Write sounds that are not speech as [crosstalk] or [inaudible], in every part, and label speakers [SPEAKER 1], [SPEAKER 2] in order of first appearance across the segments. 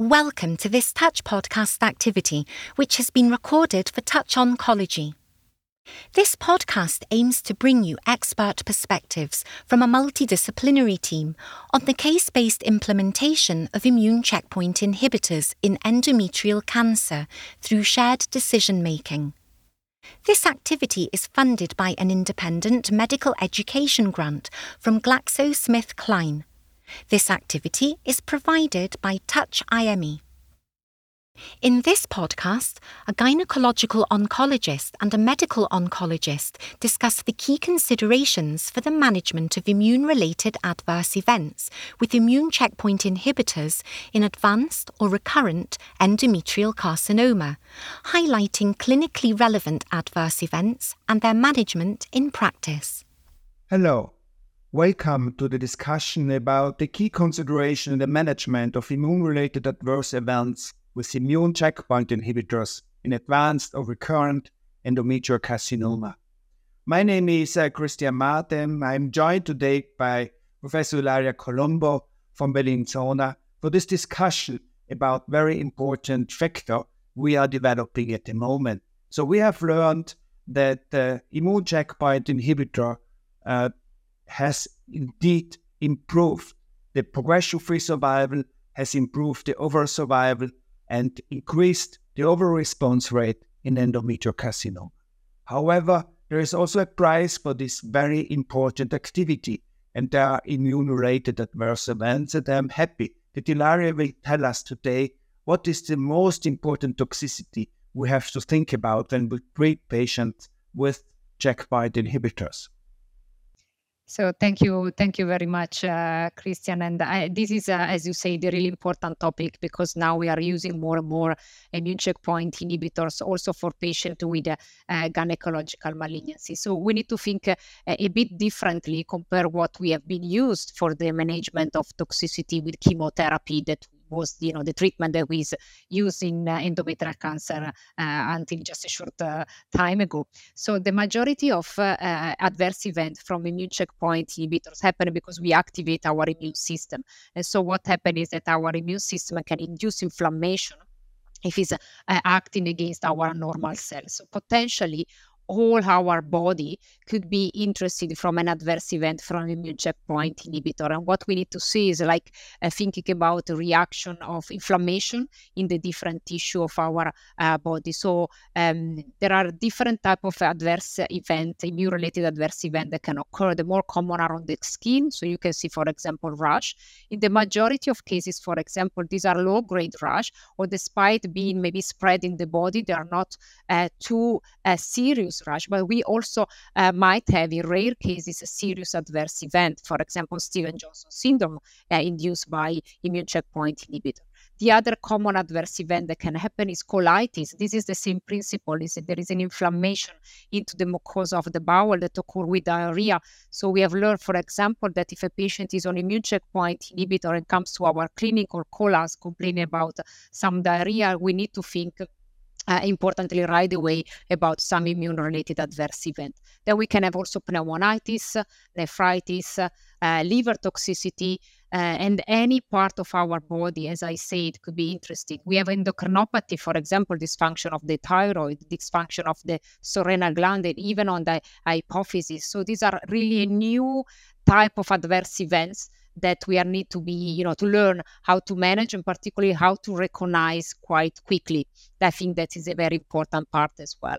[SPEAKER 1] Welcome to this Touch podcast activity, which has been recorded for Touch Oncology. This podcast aims to bring you expert perspectives from a multidisciplinary team on the case based implementation of immune checkpoint inhibitors in endometrial cancer through shared decision making. This activity is funded by an independent medical education grant from GlaxoSmithKline this activity is provided by Touch IME. In this podcast, a gynecological oncologist and a medical oncologist discuss the key considerations for the management of immune related adverse events with immune checkpoint inhibitors in advanced or recurrent endometrial carcinoma, highlighting clinically relevant adverse events and their management in practice.
[SPEAKER 2] Hello. Welcome to the discussion about the key consideration in the management of immune related adverse events with immune checkpoint inhibitors in advanced or recurrent endometrial carcinoma. My name is uh, Christian Marth. I'm joined today by Professor Ilaria Colombo from Bellinzona for this discussion about very important factor we are developing at the moment. So we have learned that the immune checkpoint inhibitor uh, has indeed improved the progression free survival, has improved the overall survival, and increased the overall response rate in endometrial carcinoma. However, there is also a price for this very important activity, and there are immune related adverse events. And I'm happy that Ilaria will tell us today what is the most important toxicity we have to think about when we treat patients with checkpoint inhibitors.
[SPEAKER 3] So thank you, thank you very much, uh, Christian. And I, this is, uh, as you say, the really important topic because now we are using more and more immune checkpoint inhibitors also for patients with uh, gynecological malignancy. So we need to think uh, a bit differently compared what we have been used for the management of toxicity with chemotherapy that was you know the treatment that was used in uh, endometrial cancer uh, until just a short uh, time ago. So the majority of adverse events from immune checkpoint inhibitors happen because we activate our immune system. And so what happens is that our immune system can induce inflammation if it's uh, acting against our normal cells. So potentially all our body could be interested from an adverse event from immune checkpoint inhibitor. And what we need to see is like uh, thinking about the reaction of inflammation in the different tissue of our uh, body. So um, there are different type of adverse event, immune-related adverse event that can occur. The more common are on the skin. So you can see, for example, rash. In the majority of cases, for example, these are low-grade rash, or despite being maybe spread in the body, they are not uh, too uh, serious but we also uh, might have, in rare cases, a serious adverse event, for example, Steven Johnson syndrome uh, induced by immune checkpoint inhibitor. The other common adverse event that can happen is colitis. This is the same principle: is there is an inflammation into the mucosa of the bowel that occur with diarrhea. So we have learned, for example, that if a patient is on immune checkpoint inhibitor and comes to our clinic or call us complaining about some diarrhea, we need to think uh, importantly right away about some immune related adverse event. Then we can have also pneumonitis, nephritis, uh, liver toxicity, uh, and any part of our body, as I said, could be interesting. We have endocrinopathy, for example, dysfunction of the thyroid, dysfunction of the surrenal gland, and even on the hypophysis. So these are really a new type of adverse events that we are need to be you know to learn how to manage and particularly how to recognize quite quickly. I think that is a very important part as well.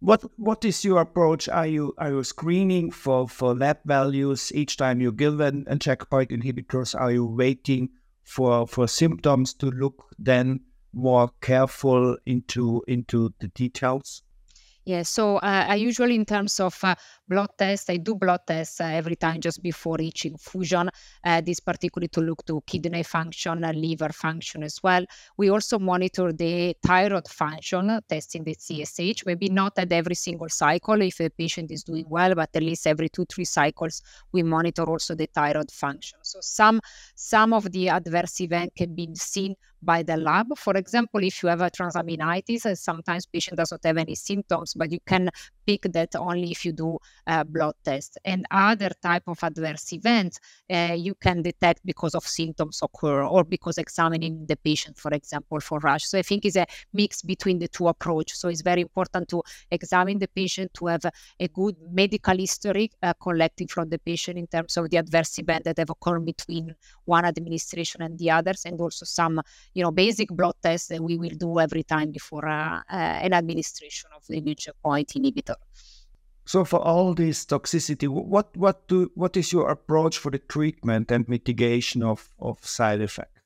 [SPEAKER 2] What what is your approach? Are you are you screening for for lab values each time you give an, a checkpoint inhibitors? Are you waiting for for symptoms to look then more careful into into the details
[SPEAKER 3] yeah, so uh, I usually, in terms of uh, blood tests, I do blood tests uh, every time just before each infusion. Uh, this particularly to look to kidney function, uh, liver function as well. We also monitor the thyroid function, uh, testing the TSH. Maybe not at every single cycle if a patient is doing well, but at least every two three cycles we monitor also the thyroid function. So some some of the adverse event can be seen by the lab. For example, if you have a transaminitis, uh, sometimes patient doesn't have any symptoms, but you can pick that only if you do a blood test. And other type of adverse events uh, you can detect because of symptoms occur or because examining the patient, for example, for rash. So I think it's a mix between the two approach. So it's very important to examine the patient to have a good medical history uh, collected from the patient in terms of the adverse event that have occurred between one administration and the others, and also some you know, basic blood tests that we will do every time before uh, uh, an administration of the immune checkpoint inhibitor.
[SPEAKER 2] So, for all this toxicity, what what do what is your approach for the treatment and mitigation of of side effects?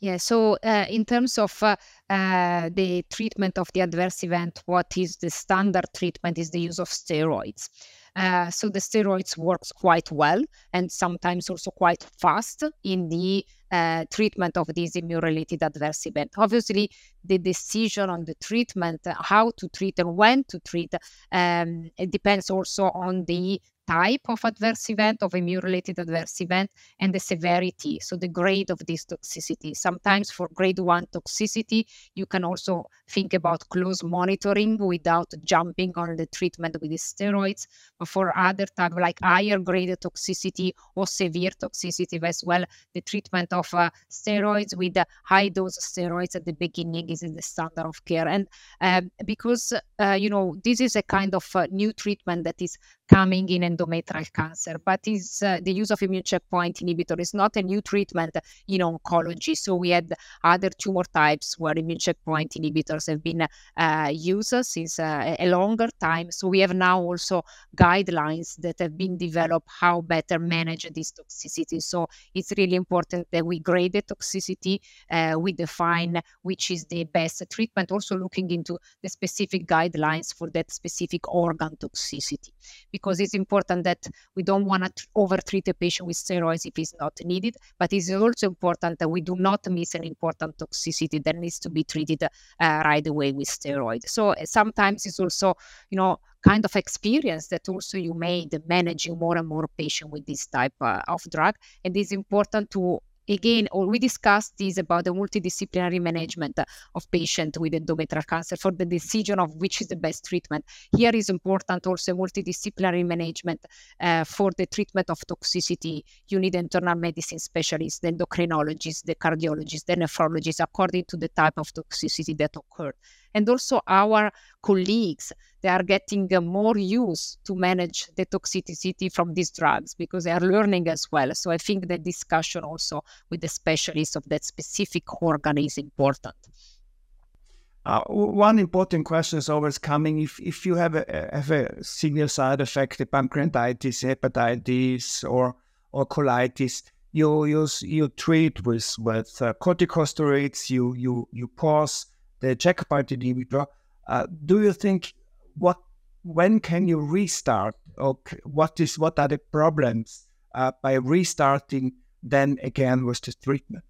[SPEAKER 3] Yeah, so uh, in terms of uh, uh, the treatment of the adverse event, what is the standard treatment is the use of steroids. Uh, so the steroids works quite well and sometimes also quite fast in the uh, treatment of this immune-related adverse event. Obviously, the decision on the treatment, how to treat and when to treat, um, it depends also on the type of adverse event, of immune related adverse event, and the severity, so the grade of this toxicity. Sometimes for grade one toxicity, you can also think about close monitoring without jumping on the treatment with the steroids. But for other type, like higher grade toxicity or severe toxicity as well, the treatment of uh, steroids with high dose steroids at the beginning is the standard of care. And um, because, uh, you know, this is a kind of uh, new treatment that is coming in endometrial cancer, but is uh, the use of immune checkpoint inhibitor is not a new treatment in oncology. So we had other tumor types where immune checkpoint inhibitors have been uh, used since uh, a longer time. So we have now also guidelines that have been developed how better manage this toxicity. So it's really important that we grade the toxicity, uh, we define which is the best treatment, also looking into the specific guidelines for that specific organ toxicity because it's important that we don't want to overtreat a patient with steroids if it's not needed. But it's also important that we do not miss an important toxicity that needs to be treated uh, right away with steroids. So uh, sometimes it's also, you know, kind of experience that also you made managing more and more patient with this type uh, of drug and it's important to again, or we discussed this about the multidisciplinary management of patient with endometrial cancer for the decision of which is the best treatment. Here is important also multidisciplinary management uh, for the treatment of toxicity. You need internal medicine specialists, the endocrinologists, the cardiologists, the nephrologists, according to the type of toxicity that occurred and also our colleagues they are getting uh, more use to manage the toxicity from these drugs because they are learning as well. So i think the discussion also with the specialists of that specific organ is important.
[SPEAKER 2] Uh, one important question is always coming if, if you have a, have a severe side effect, the pancreatitis, hepatitis, or or colitis, you you, you treat with with uh, corticosteroids, you you you pause the checkpoint inhibitor, uh, do you think what when can you restart or what is what are the problems uh, by restarting then again with the treatment?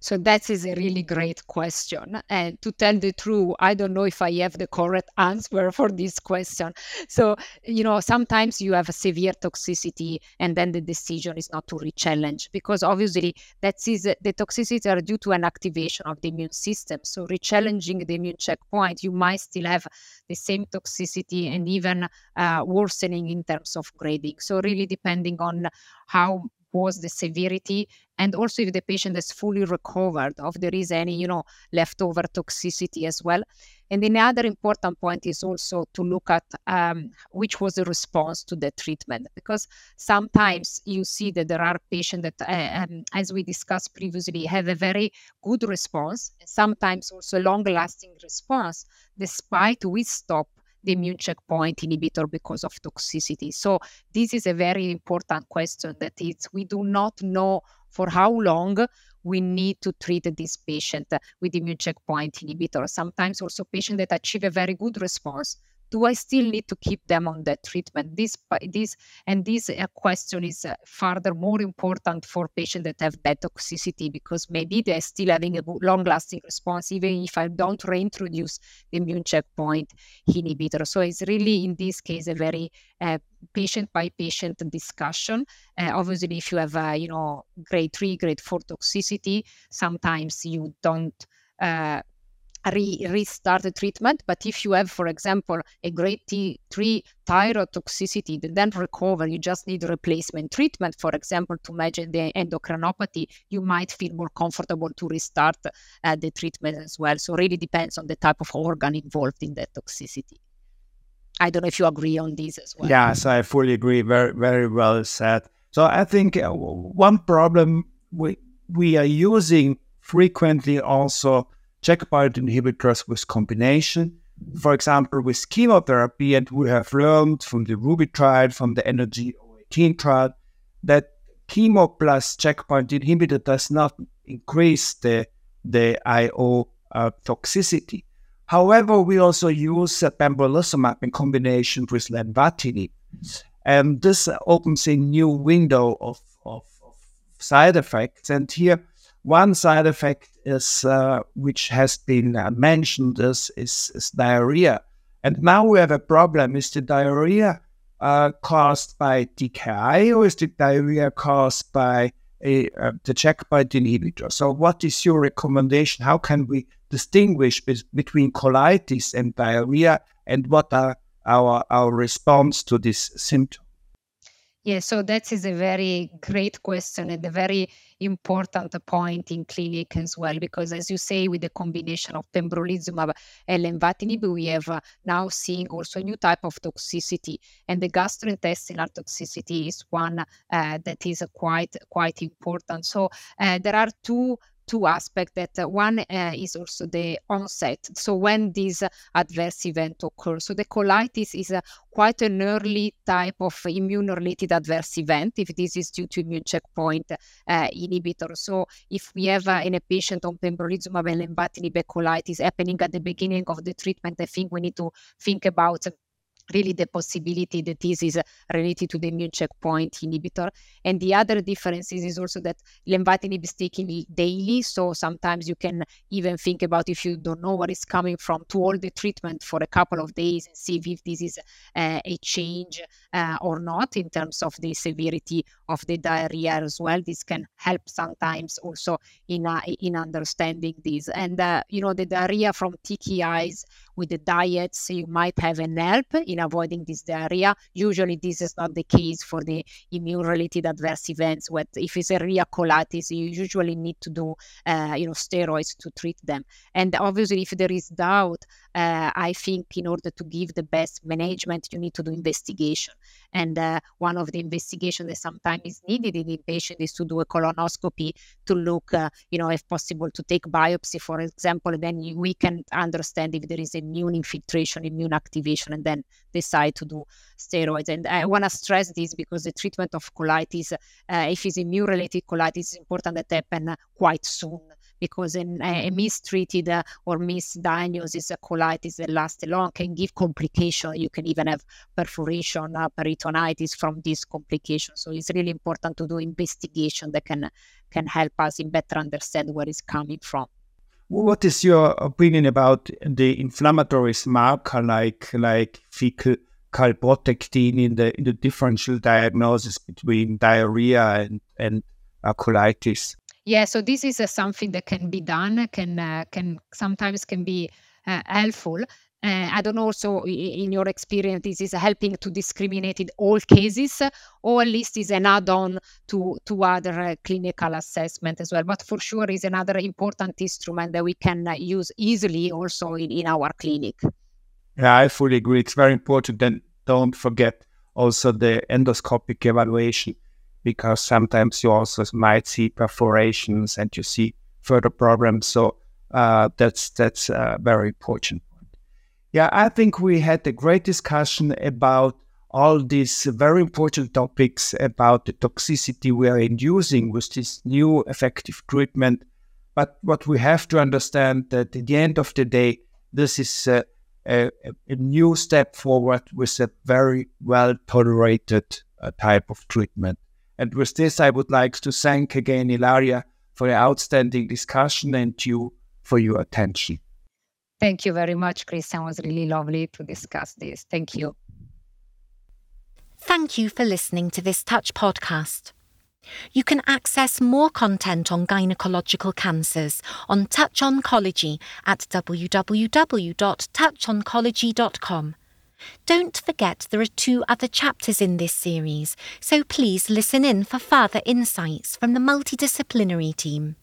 [SPEAKER 3] So that is a really great question. And to tell the truth, I don't know if I have the correct answer [laughs] for this question. So, you know, sometimes you have a severe toxicity and then the decision is not to rechallenge because obviously that is the toxicity are due to an activation of the immune system. So rechallenging the immune checkpoint, you might still have the same toxicity and even uh, worsening in terms of grading. So really depending on how was the severity and also if the patient is fully recovered or if there is any you know leftover toxicity as well. And the other important point is also to look at um, which was the response to the treatment because sometimes you see that there are patients that uh, um, as we discussed previously have a very good response sometimes also long lasting response despite we stop the immune checkpoint inhibitor because of toxicity. So this is a very important question that is we do not know for how long we need to treat this patient with immune checkpoint inhibitor. Sometimes also patients that achieve a very good response do I still need to keep them on that treatment? This, this, and this uh, question is uh, further more important for patients that have bad toxicity because maybe they're still having a long-lasting response even if I don't reintroduce the immune checkpoint inhibitor. So it's really in this case a very uh, patient by patient discussion. Uh, obviously, if you have, uh, you know, grade three, grade four toxicity, sometimes you don't uh, re- restart the treatment. But if you have, for example, a grade T3 thyroid toxicity that then recover, you just need replacement treatment, for example, to manage the endocrinopathy, you might feel more comfortable to restart uh, the treatment as well. So really depends on the type of organ involved in that toxicity. I don't know if you agree on this as well.
[SPEAKER 2] Yes, I fully agree. Very, very well said. So I think uh, one problem we we are using frequently also checkpoint inhibitors with combination. For example, with chemotherapy, and we have learned from the Ruby trial, from the Energy 18 trial, that chemo plus checkpoint inhibitor does not increase the, the IO uh, toxicity. However, we also use uh, pembrolizumab in combination with lenvatinib. And this opens a new window of, of, of side effects. And here, one side effect is, uh, which has been uh, mentioned, is, is, is, diarrhea. And now we have a problem. Is the diarrhea uh, caused by TKI or is the diarrhea caused by a, uh, the checkpoint inhibitor? So, what is your recommendation? How can we distinguish be- between colitis and diarrhea? And what are our, our response to this symptom?
[SPEAKER 3] Yeah, so that is a very great question and a very important point in clinic as well, because as you say, with the combination of pembrolizumab and lenvatinib, we have uh, now seeing also a new type of toxicity, and the gastrointestinal toxicity is one uh, that is uh, quite quite important. So uh, there are two two aspects that uh, one uh, is also the onset. So when this adverse event occurs. So the colitis is quite an early type of immune related adverse event if this is due to immune checkpoint uh, inhibitor. So if we have uh, in a patient on pembrolizumab and lenvatinib colitis happening at the beginning of the treatment i think we need to think about really the possibility that this is related to the immune checkpoint inhibitor. And the other difference is, is also that lenvatinib is taken daily. So sometimes you can even think about if you don't know what is coming from to hold the treatment for a couple of days and see if this is uh, a change uh, or not in terms of the severity of the diarrhea as well. This can help sometimes also in uh, in understanding this. And uh, you know the diarrhea from TKIs with the diets, you might have an help in avoiding this diarrhea. Usually, this is not the case for the immune-related adverse events. What if it's a real colitis, you usually need to do, uh, you know, steroids to treat them. And obviously, if there is doubt, uh, I think in order to give the best management, you need to do investigation. And uh, one of the investigations that sometimes is needed in the patient is to do a colonoscopy to look, uh, you know, if possible, to take biopsy, for example. Then we can understand if there is immune infiltration, immune activation, and then decide to do steroids. And I want to stress this because the treatment of colitis, uh, if it's immune-related colitis, is important that happen quite soon because in a, mistreated uh, or misdiagnosis colitis that lasts long can give complication. You can even have perforation, uh, peritonitis from this complication. So it's really important to do investigation that can can help us in better understand where it's coming from.
[SPEAKER 2] What is your opinion about the inflammatory marker like like fecal calprotectin in the in the differential diagnosis between diarrhea and and uh, colitis?
[SPEAKER 3] Yeah, so this is uh, something that can be done, can uh, can sometimes can be uh, helpful. Uh, I don't know also in your experience this is helping to discriminate in all cases or at least is an add-on to to other uh, clinical assessment as well. But for sure is another important instrument that we can uh, use easily also in, in our clinic.
[SPEAKER 2] Yeah i fully agree. It's very important and don't forget also the endoscopic evaluation because sometimes you also might see perforations and you see further problems. So uh, that's that's a very important point. Yeah, I think we had a great discussion about all these very important topics about the toxicity we are inducing with this new effective treatment. But what we have to understand that at the end of the day, this is a, a, a new step forward with a very well tolerated uh, type of treatment. And with this, I would like to thank again Ilaria for the outstanding discussion and you for your attention.
[SPEAKER 3] Thank you very much, Christian. It was really lovely to discuss this. Thank you.
[SPEAKER 1] Thank you for listening to this Touch podcast. You can access more content on gynecological cancers on Touch Oncology at www.touchoncology.com. Don't forget there are two other chapters in this series, so please listen in for further insights from the multidisciplinary team.